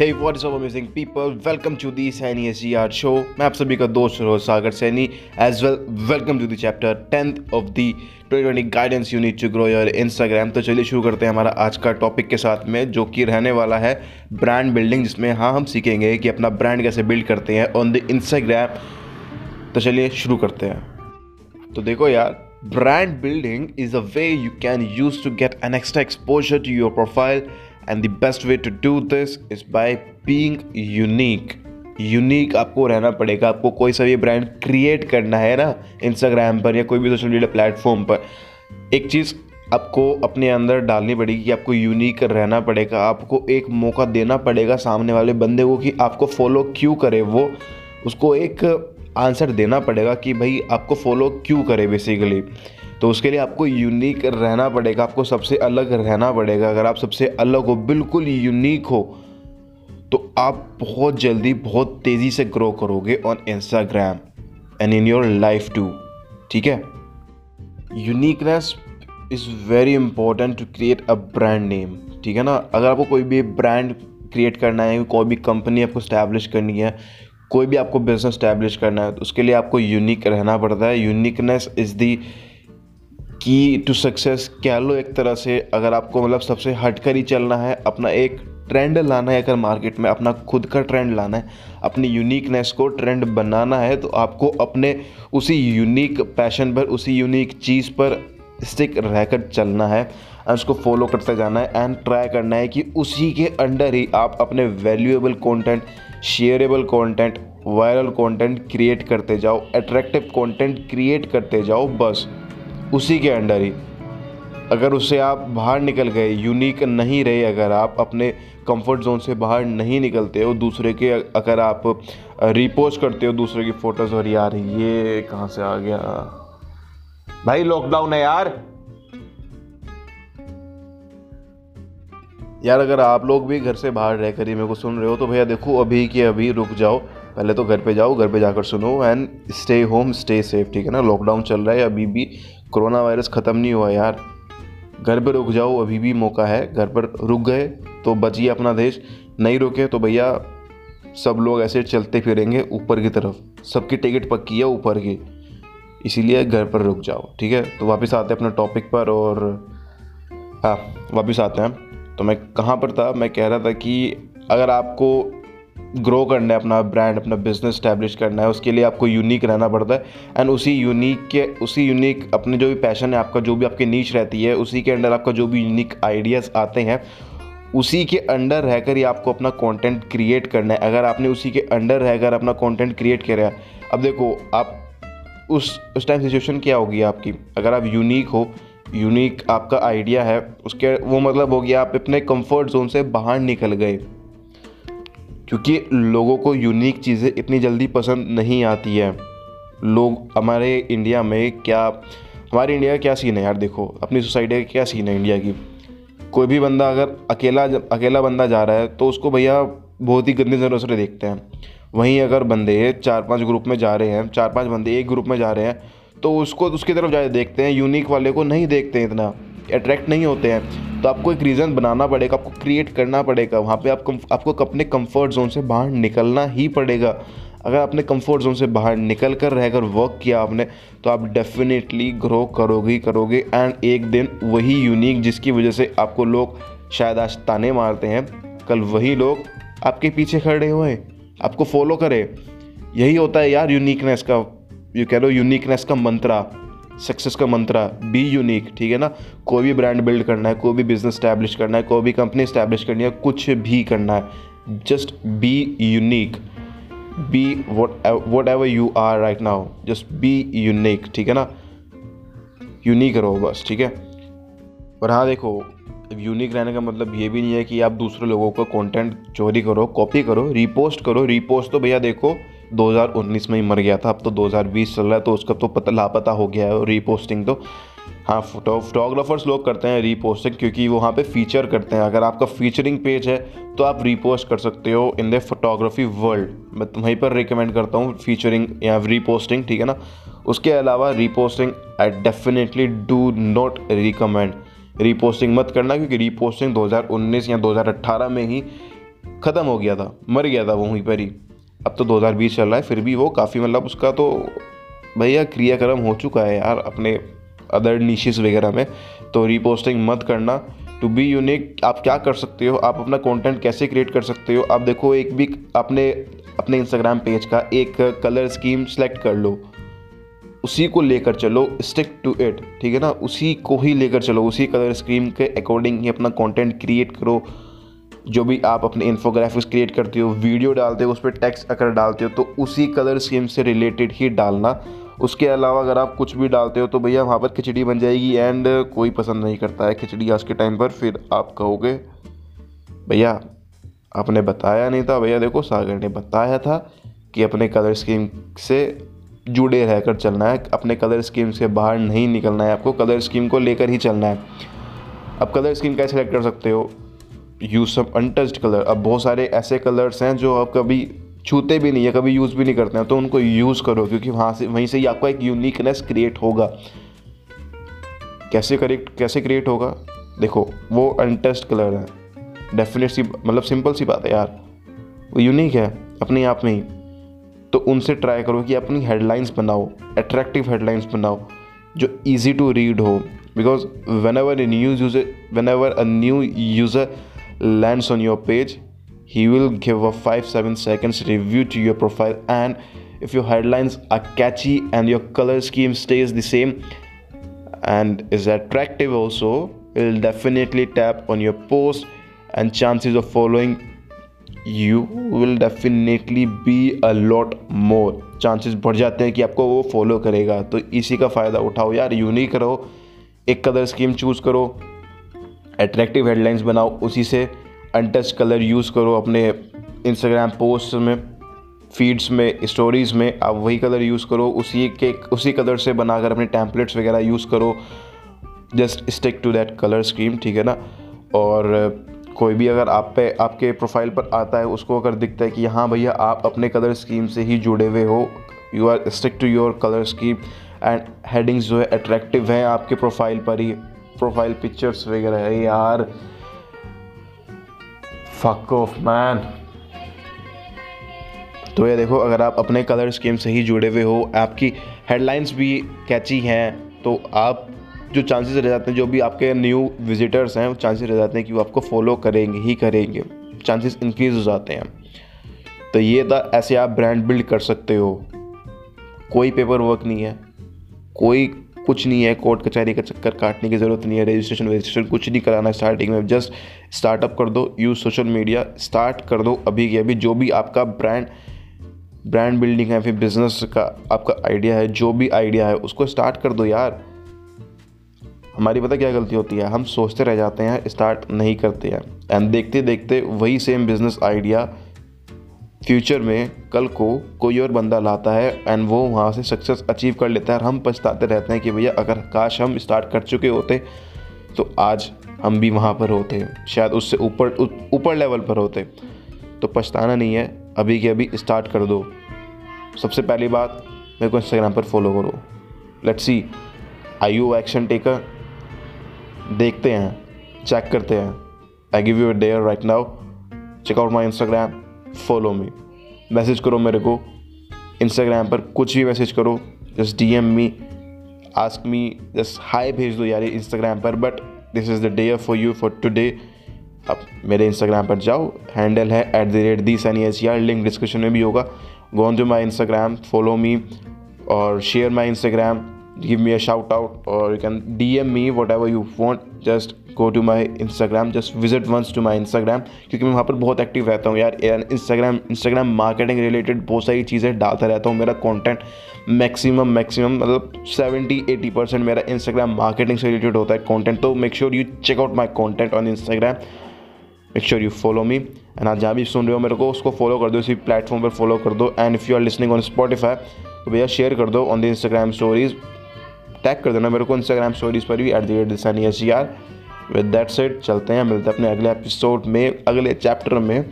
Hey, what is up amazing people? Welcome to the Saini SGR show. मैं आप सभी का दोस्त रोज Sagar Saini as well welcome to the chapter tenth of the 2020 guidance you need to grow your Instagram तो चलिए शुरू करते हैं हमारा आज का टॉपिक के साथ में जो कि रहने वाला है ब्रांड बिल्डिंग जिसमें हाँ हम सीखेंगे कि अपना ब्रांड कैसे बिल्ड करते हैं ऑन द इंस्टाग्राम तो चलिए शुरू करते हैं तो देखो यार brand building is a way you can use to get an extra exposure to your profile and the best way to do this is by being unique unique आपको रहना पड़ेगा, आपको कोई सा भी ब्रांड क्रिएट करना है ना इंस्टाग्राम पर या कोई भी सोशल मीडिया प्लेटफॉर्म पर। एक चीज़ आपको अपने अंदर डालनी पड़ेगी कि आपको यूनिक रहना पड़ेगा, आपको एक मौका देना पड़ेगा सामने वाले बंदे को कि आपको फॉलो क्यों करे वो। उसको एक आंसर देना पड़ेगा कि भाई आपको फॉलो क्यों करे बेसिकली तो उसके लिए आपको यूनिक रहना पड़ेगा, आपको सबसे अलग रहना पड़ेगा। अगर आप सबसे अलग हो, बिल्कुल यूनिक हो तो आप बहुत जल्दी, बहुत तेज़ी से ग्रो करोगे on Instagram and in your life too ठीक है? Uniqueness is very important to create a brand name ठीक है ना? अगर आपको कोई भी ब्रांड क्रिएट करना है, कोई भी कंपनी आपको स्टैब्लिश करनी है, कोई भी आपको बिज़नेस स्टैब्लिश करना है तो उसके लिए आपको यूनिक रहना पड़ता है। यूनिकनेस इज़ दी की टू सक्सेस कह लो एक तरह से, अगर आपको मतलब सबसे हटकर ही चलना है, अपना एक ट्रेंड लाना है, अगर मार्केट में अपना खुद का ट्रेंड लाना है, अपनी यूनिकनेस को ट्रेंड बनाना है तो आपको अपने उसी यूनिक पैशन पर, उसी यूनिक चीज़ पर स्टिक रहकर चलना है एंड उसको फॉलो करते जाना है एंड ट्राई करना है कि उसी के अंडर ही आप अपने valuable content shareable content viral content create करते जाओ अट्रैक्टिव कंटेंट क्रिएट करते जाओ, बस। उसी के अंडर ही। अगर उससे आप बाहर निकल गए यूनिक नहीं रहे, अगर आप अपने कंफर्ट जोन से बाहर नहीं निकलते हो, दूसरे के अगर आप रिपोस्ट करते हो दूसरे की फ़ोटोज़ और यार ये कहाँ से आ गया? भाई लॉकडाउन है यार। यार अगर आप लोग भी घर से बाहर रह कर ही मेरे को सुन रहे हो तो भैया देखो अभी के अभी रुक जाओ। पहले तो घर पे जाओ, घर पे जाकर सुनो and stay home stay safe ठीक है ना? लॉकडाउन चल रहा है, अभी भी कोरोना वायरस ख़त्म नहीं हुआ यार। घर पर रुक जाओ, अभी भी मौका है। घर पर रुक गए तो बचिए अपना देश। नहीं रुके तो भैया, सब लोग ऐसे चलते फिरेंगे ऊपर की तरफ़। सबकी टिकट पक्की है ऊपर की। इसीलिए घर पर रुक जाओ, ठीक है? तो वापस आते हैं अपने टॉपिक पर और हाँ वापस आते हैं। तो मैं कहाँ पर था? मैं कह रहा था कि अगर आपको ग्रो करना है, अपना ब्रांड अपना बिज़नेस स्टैब्लिश करना है, उसके लिए आपको यूनिक रहना पड़ता है। एंड उसी यूनिक के, उसी यूनिक अपने जो भी पैशन है, आपका जो भी आपकी नीच रहती है, उसी के अंडर आपका जो भी यूनिक आइडियाज़ आते हैं, उसी के अंडर रहकर ही आपको अपना कंटेंट क्रिएट करना है। अगर आपने उसी के अंडर रहकर अपना कंटेंट क्रिएट किया अब देखो, आप उस उस टाइम सिचुएशन क्या होगी आपकी? अगर आप यूनिक हो यूनिक आपका आइडिया है, उसके, वो मतलब हो गया, आप अपने कंफर्ट जोन से बाहर निकल गए। क्योंकि लोगों को यूनिक चीज़ें इतनी जल्दी पसंद नहीं आती है। लोग हमारे इंडिया में क्या, हमारे इंडिया का क्या सीन है यार देखो, अपनी सोसाइटी का क्या सीन है इंडिया की? कोई भी बंदा अगर अकेला अकेला बंदा जा रहा है तो उसको भैया बहुत ही गंदी नज़रों से देखते हैं। वहीं अगर बंदे चार पाँच ग्रुप में जा रहे हैं चार पाँच बंदे एक ग्रुप में जा रहे हैं तो उसको, उसकी तरफ़ ज़्यादा देखते हैं। यूनिक वाले को नहीं देखते हैं इतना अट्रैक्ट नहीं होते हैं। तो आपको एक रीज़न बनाना पड़ेगा, आपको क्रिएट करना पड़ेगा। वहाँ पे आप आपको अपने कंफर्ट जोन से बाहर निकलना ही पड़ेगा। अगर आपने कंफर्ट जोन से बाहर निकल कर रहकर वर्क किया आपने तो आप डेफिनेटली ग्रो करोगे करोगे। एंड एक दिन वही यूनिक जिसकी वजह से आपको लोग शायद आज ताने मारते हैं, कल वही लोग आपके पीछे खड़े हुए। आपको फॉलो करें। यही होता है यार यूनिकनेस का यू कह लो यूनिकनेस का मंत्रा। सक्सेस का मंत्रा बी यूनिक ठीक है ना? कोई भी ब्रांड बिल्ड करना है, कोई भी बिज़नेस स्टैब्लिश करना है, कोई भी कंपनी स्टैब्लिश करनी है, कुछ भी करना है। Just be unique be whatever you are right now just be unique ठीक है ना? यूनिक रहो बस, ठीक है? और हाँ देखो यूनिक रहने का मतलब ये भी नहीं है कि आप दूसरे लोगों का कंटेंट चोरी करो कॉपी करो रीपोस्ट करो। रीपोस्ट तो भैया देखो 2019 में ही मर गया था, अब तो 2020 चल रहा है तो उसका तो पता, लापता हो गया है रीपोस्टिंग तो। हाँ फ़ोटो फोटोग्राफर्स लोग करते हैं रीपोस्टिंग क्योंकि वहाँ पे फीचर करते हैं। अगर आपका फीचरिंग पेज है तो आप रीपोस्ट कर सकते हो इन द फोटोग्राफी वर्ल्ड मैं तुम्हें पर रिकमेंड करता हूँ फीचरिंग या रीपोस्टिंग ठीक है ना? उसके अलावा reposting I definitely do not recommend reposting मत करना क्योंकि रीपोस्टिंग 2019 या 2018 में ही ख़त्म हो गया था, मर गया था वहीं पर ही। अब तो 2020 चल रहा है, फिर भी वो काफ़ी मतलब उसका तो भैया क्रियाक्रम हो चुका है यार अपने अदर नीशेस वगैरह में तो रीपोस्टिंग मत करना। टू बी यूनिक आप क्या कर सकते हो? आप अपना कंटेंट कैसे क्रिएट कर सकते हो? आप देखो, एक भी अपने अपने इंस्टाग्राम पेज का एक कलर स्कीम सेलेक्ट कर लो। उसी को लेकर चलो स्टिक टू इट ठीक है ना? उसी को ही लेकर चलो, उसी कलर स्कीम के अकॉर्डिंग ही अपना कंटेंट क्रिएट करो। जो भी आप अपने इन्फोग्राफिक्स क्रिएट करते हो वीडियो डालते हो, उस पर टेक्स्ट अगर डालते हो तो उसी कलर स्कीम से रिलेटेड ही डालना। उसके अलावा अगर आप कुछ भी डालते हो तो भैया वहाँ पर खिचड़ी बन जाएगी एंड कोई पसंद नहीं करता है खिचड़ी आज के टाइम पर, फिर आप कहोगे, भैया, आपने बताया नहीं था। भैया देखो, सागर ने बताया था कि अपने कलर स्कीम से जुड़े रहकर चलना है। अपने कलर स्कीम से बाहर नहीं निकलना है आपको कलर स्कीम को लेकर ही चलना है। अब कलर स्कीम कैसे सेलेक्ट कर सकते हो? यूज़ सम अनटच्ड कलर अब बहुत सारे ऐसे कलर्स हैं जो आप कभी छूते भी नहीं है कभी यूज़ भी नहीं करते हैं तो उनको यूज़ करो, क्योंकि वहाँ से, वहीं से ही आपका एक यूनिकनेस क्रिएट होगा। कैसे करेक्ट कैसे क्रिएट होगा? देखो, वो अनटेस्ट कलर है। डेफिनेट सी मतलब सिंपल सी बात है यार। वो यूनिक है, अपने आप में ही। तो उनसे ट्राई करो कि अपनी हेडलाइंस बनाओ अट्रैक्टिव हेडलाइंस बनाओ, जो ईजी टू रीड हो। Because whenever a new user whenever a new user lands on your page he will give a 5 7 seconds review to your profile and if your headlines are catchy and your color scheme stays the same and is attractive also will definitely tap on your post and chances of following you will definitely be a lot more chances बढ़ जाते हैं कि आपको वो follow करेगा तो इसी का फ़ायदा उठाओ यार यूनिक रहो एक कलर स्कीम चूज़ करो अट्रैक्टिव हेडलाइंस बनाओ, उसी से अनटच कलर यूज़ करो अपने इंस्टाग्राम पोस्ट में फीड्स में स्टोरीज़ में, आप वही कलर यूज़ करो, उसी के, उसी कलर से बनाकर अपने टैंपलेट्स वगैरह यूज़ करो। Just stick to that colour scheme ठीक है ना? और कोई भी अगर आप पे, आपके प्रोफ़ाइल पर आता है, उसको अगर दिखता है कि हाँ भैया, आप अपने कलर स्कीम से ही जुड़े हुए हो you are stick to your colour scheme and headings जो है अट्रैक्टिव हैं आपके प्रोफ़ाइल पर ही। प्रोफ़ाइल पिक्चर्स वगैरह है यार। फक ऑफ़ मैन तो ये देखो, अगर आप अपने कलर स्कीम से ही जुड़े हुए हो, आपकी हेडलाइंस भी कैची हैं तो आप जो चांसेस रह जाते हैं, जो भी आपके न्यू विजिटर्स हैं, वो चांसेस रह जाते हैं कि वो आपको फॉलो करेंगे, ही करेंगे। चांसेस इंक्रीज हो जाते हैं। तो ये था, ऐसे आप ब्रांड बिल्ड कर सकते हो। कोई पेपर वर्क नहीं है। कोई कुछ नहीं है, कोर्ट, कचहरी का चक्कर काटने की ज़रूरत नहीं है रजिस्ट्रेशन रजिस्ट्रेशन कुछ नहीं कराना स्टार्टिंग में जस्ट स्टार्टअप कर दो यूज़ सोशल मीडिया स्टार्ट कर दो अभी के अभी, जो भी आपका ब्रांड ब्रांड बिल्डिंग है, फिर बिज़नेस का आपका आइडिया है, जो भी आइडिया है, उसको स्टार्ट कर दो यार। हमारी पता क्या गलती होती है? हम सोचते रह जाते हैं स्टार्ट नहीं करते हैं। एंड देखते देखते वही सेम बिज़नेस आइडिया फ्यूचर में कल को कोई और बंदा लाता है एंड वो वहाँ से सक्सेस अचीव कर लेता है और हम पछताते रहते हैं कि भैया अगर काश हम स्टार्ट कर चुके होते तो आज हम भी वहाँ पर होते, शायद उससे ऊपर ऊपर लेवल पर होते। तो पछताना नहीं है, अभी के अभी स्टार्ट कर दो। सबसे पहली बात, मेरे को इंस्टाग्राम पर फॉलो करो। Let's see I you action taker देखते हैं चेक करते हैं। I give you dare right now check out my Instagram follow me message करो मेरे को. इंस्टाग्राम पर कुछ भी मैसेज करो. Just D M me ask me just hi भेज दो यार इंस्टाग्राम पर. But this is the day for you for today अब मेरे इंस्टाग्राम पर जाओ. हैंडल है at the rate the Sunny H R link description में भी होगा. Go on to my Instagram follow me और share my Instagram give me a shout out or you can DM me, whatever you want. Just go to my Instagram. Just visit once to my Instagram, क्योंकि मैं वहाँ पर बहुत active रहता हूँ यार. Instagram Instagram marketing related बहुत सारी चीज़ें डालता रहता हूँ. मेरा कंटेंट मैक्सिमम मैक्सिमम मतलब सेवेंटी एटी परसेंट मेरा इंस्टाग्राम मार्केटिंग से रिलेटेड होता है कंटेंट तो make sure you check out my content on Instagram make sure you follow me and आप जहाँ भी सुन रहे हो मेरे को, उसको फॉलो कर दो, इसी प्लेटफॉर्म पर फॉलो कर दो. And if you are listening on Spotify तो भैया शेयर कर दो on the Instagram stories tag कर देना मेरे को इंस्टाग्राम स्टोरीज पर भी एट दी रेट दिसानी S G R with that set चलते हैं, मिलते हैं अपने अगले एपिसोड में, अगले चैप्टर में.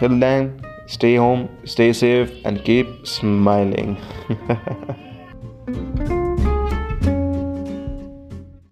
Till then stay home stay safe and keep smiling